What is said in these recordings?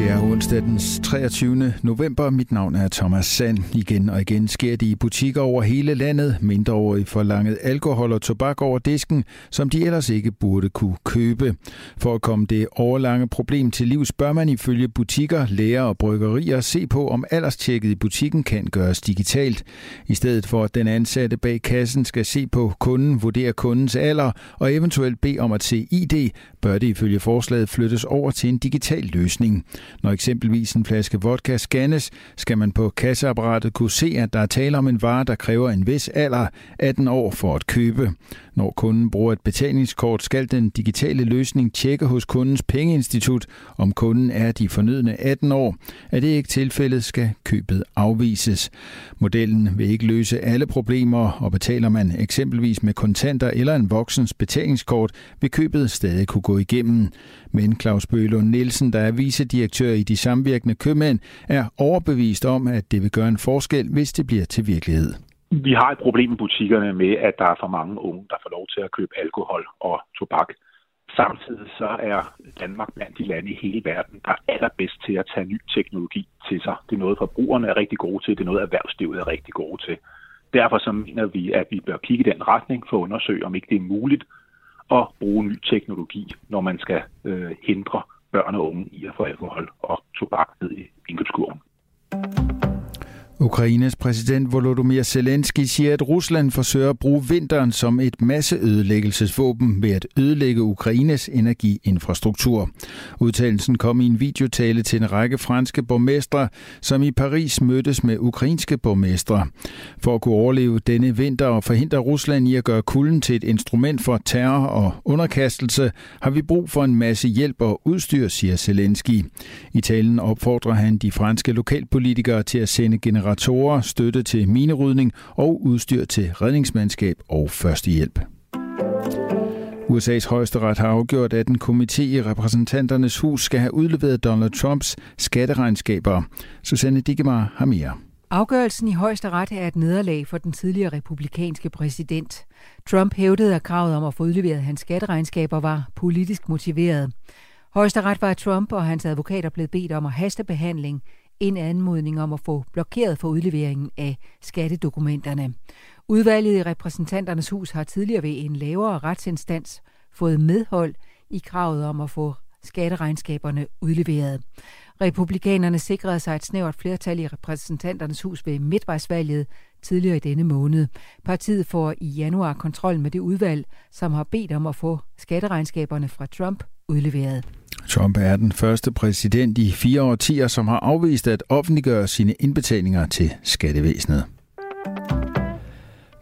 Det er onsdag den 23. november. Mit navn er Thomas Sand. Igen og igen sker det i butikker over hele landet. Mindreårige forlanget alkohol og tobak over disken, som de ellers ikke burde kunne købe. For at komme det overlange problem til livs, bør man ifølge butikker, læger og bryggerier se på, om alderstjekket i butikken kan gøres digitalt. I stedet for at den ansatte bag kassen skal se på kunden, vurdere kundens alder og eventuelt bede om at se ID, bør det ifølge forslaget flyttes over til en digital løsning. Når eksempelvis en flaske vodka scannes, skal man på kasseapparatet kunne se, at der er tale om en vare, der kræver en vis alder, 18 år, for at købe. Når kunden bruger et betalingskort, skal den digitale løsning tjekke hos kundens pengeinstitut, om kunden er de fornødne 18 år. Er det ikke tilfældet, skal købet afvises. Modellen vil ikke løse alle problemer, og betaler man eksempelvis med kontanter eller en voksens betalingskort, vil købet stadig kunne gå igennem. Men Claus Bølund Nielsen, der er vicedirektør i de samvirkende købmænd, er overbevist om, at det vil gøre en forskel, hvis det bliver til virkelighed. Vi har et problem i butikkerne med, at der er for mange unge, der får lov til at købe alkohol og tobak. Samtidig så er Danmark blandt de lande i hele verden, der er allerbedst til at tage ny teknologi til sig. Det er noget, forbrugerne er rigtig gode til, det er noget, erhvervslivet er rigtig gode til. Derfor så mener vi, at vi bør kigge i den retning for at undersøge, om ikke det er muligt at bruge ny teknologi, når man skal øh, hindre børn og unge i at få alkohol og Ukraines præsident Volodymyr Zelensky siger, at Rusland forsøger at bruge vinteren som et masseødelæggelsesvåben ved at ødelægge Ukraines energiinfrastruktur. Udtalelsen kom i en videotale til en række franske borgmestre, som i Paris mødtes med ukrainske borgmestre. For at kunne overleve denne vinter og forhindre Rusland i at gøre kulden til et instrument for terror og underkastelse, har vi brug for en masse hjælp og udstyr, siger Zelensky. I talen opfordrer han de franske lokalpolitikere til at sende general generatorer, støtte til minerydning og udstyr til redningsmandskab og førstehjælp. USA's højesteret har afgjort, at en komité i repræsentanternes hus skal have udleveret Donald Trumps skatteregnskaber. Susanne Dikemar har mere. Afgørelsen i højesteret er et nederlag for den tidligere republikanske præsident. Trump hævdede, at kravet om at få udleveret hans skatteregnskaber var politisk motiveret. Højesteret var Trump og hans advokater blevet bedt om at haste behandling en anmodning om at få blokeret for udleveringen af skattedokumenterne. Udvalget i repræsentanternes hus har tidligere ved en lavere retsinstans fået medhold i kravet om at få skatteregnskaberne udleveret. Republikanerne sikrede sig et snævert flertal i repræsentanternes hus ved midtvejsvalget tidligere i denne måned. Partiet får i januar kontrol med det udvalg, som har bedt om at få skatteregnskaberne fra Trump udleveret. Trump er den første præsident i fire årtier, som har afvist at offentliggøre sine indbetalinger til skattevæsenet.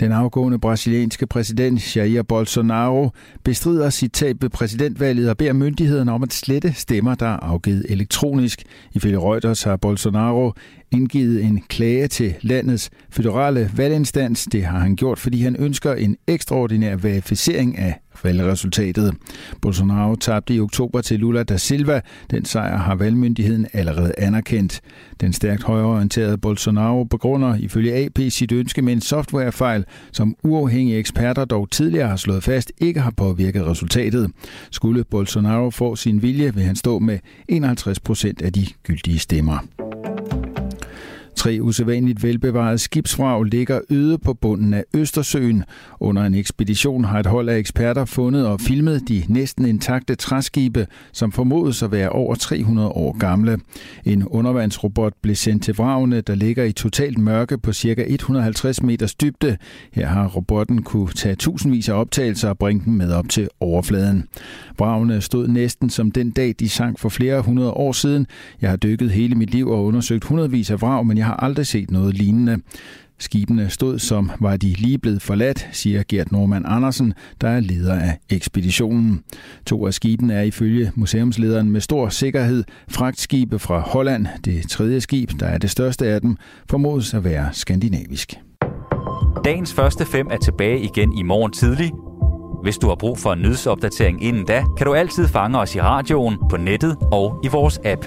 Den afgående brasilianske præsident Jair Bolsonaro bestrider sit tab ved præsidentvalget og beder myndighederne om at slette stemmer, der er afgivet elektronisk. Ifølge Reuters har Bolsonaro indgivet en klage til landets føderale valginstans. Det har han gjort, fordi han ønsker en ekstraordinær verificering af valgresultatet. Bolsonaro tabte i oktober til Lula da Silva. Den sejr har valgmyndigheden allerede anerkendt. Den stærkt højreorienterede Bolsonaro begrunder ifølge AP sit ønske med en softwarefejl, som uafhængige eksperter dog tidligere har slået fast ikke har påvirket resultatet. Skulle Bolsonaro få sin vilje, vil han stå med 51 procent af de gyldige stemmer. Tre usædvanligt velbevarede skibsvrag ligger øde på bunden af Østersøen. Under en ekspedition har et hold af eksperter fundet og filmet de næsten intakte træskibe, som formodes at være over 300 år gamle. En undervandsrobot blev sendt til vragene, der ligger i totalt mørke på ca. 150 meters dybde. Her har robotten kunne tage tusindvis af optagelser og bringe dem med op til overfladen. Vragene stod næsten som den dag, de sank for flere hundrede år siden. Jeg har dykket hele mit liv og undersøgt hundredvis af vrag, men jeg har aldrig set noget lignende. Skibene stod som var de lige blevet forladt, siger Gert Norman Andersen, der er leder af ekspeditionen. To af skibene er ifølge museumslederen med stor sikkerhed fragtskibe fra Holland. Det tredje skib, der er det største af dem, formodes at være skandinavisk. Dagens første fem er tilbage igen i morgen tidlig. Hvis du har brug for en nyhedsopdatering inden da, kan du altid fange os i radioen, på nettet og i vores app.